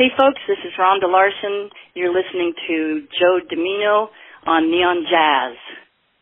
Hey folks, this is Rhonda Larson. You're listening to Joe Domino on Neon Jazz.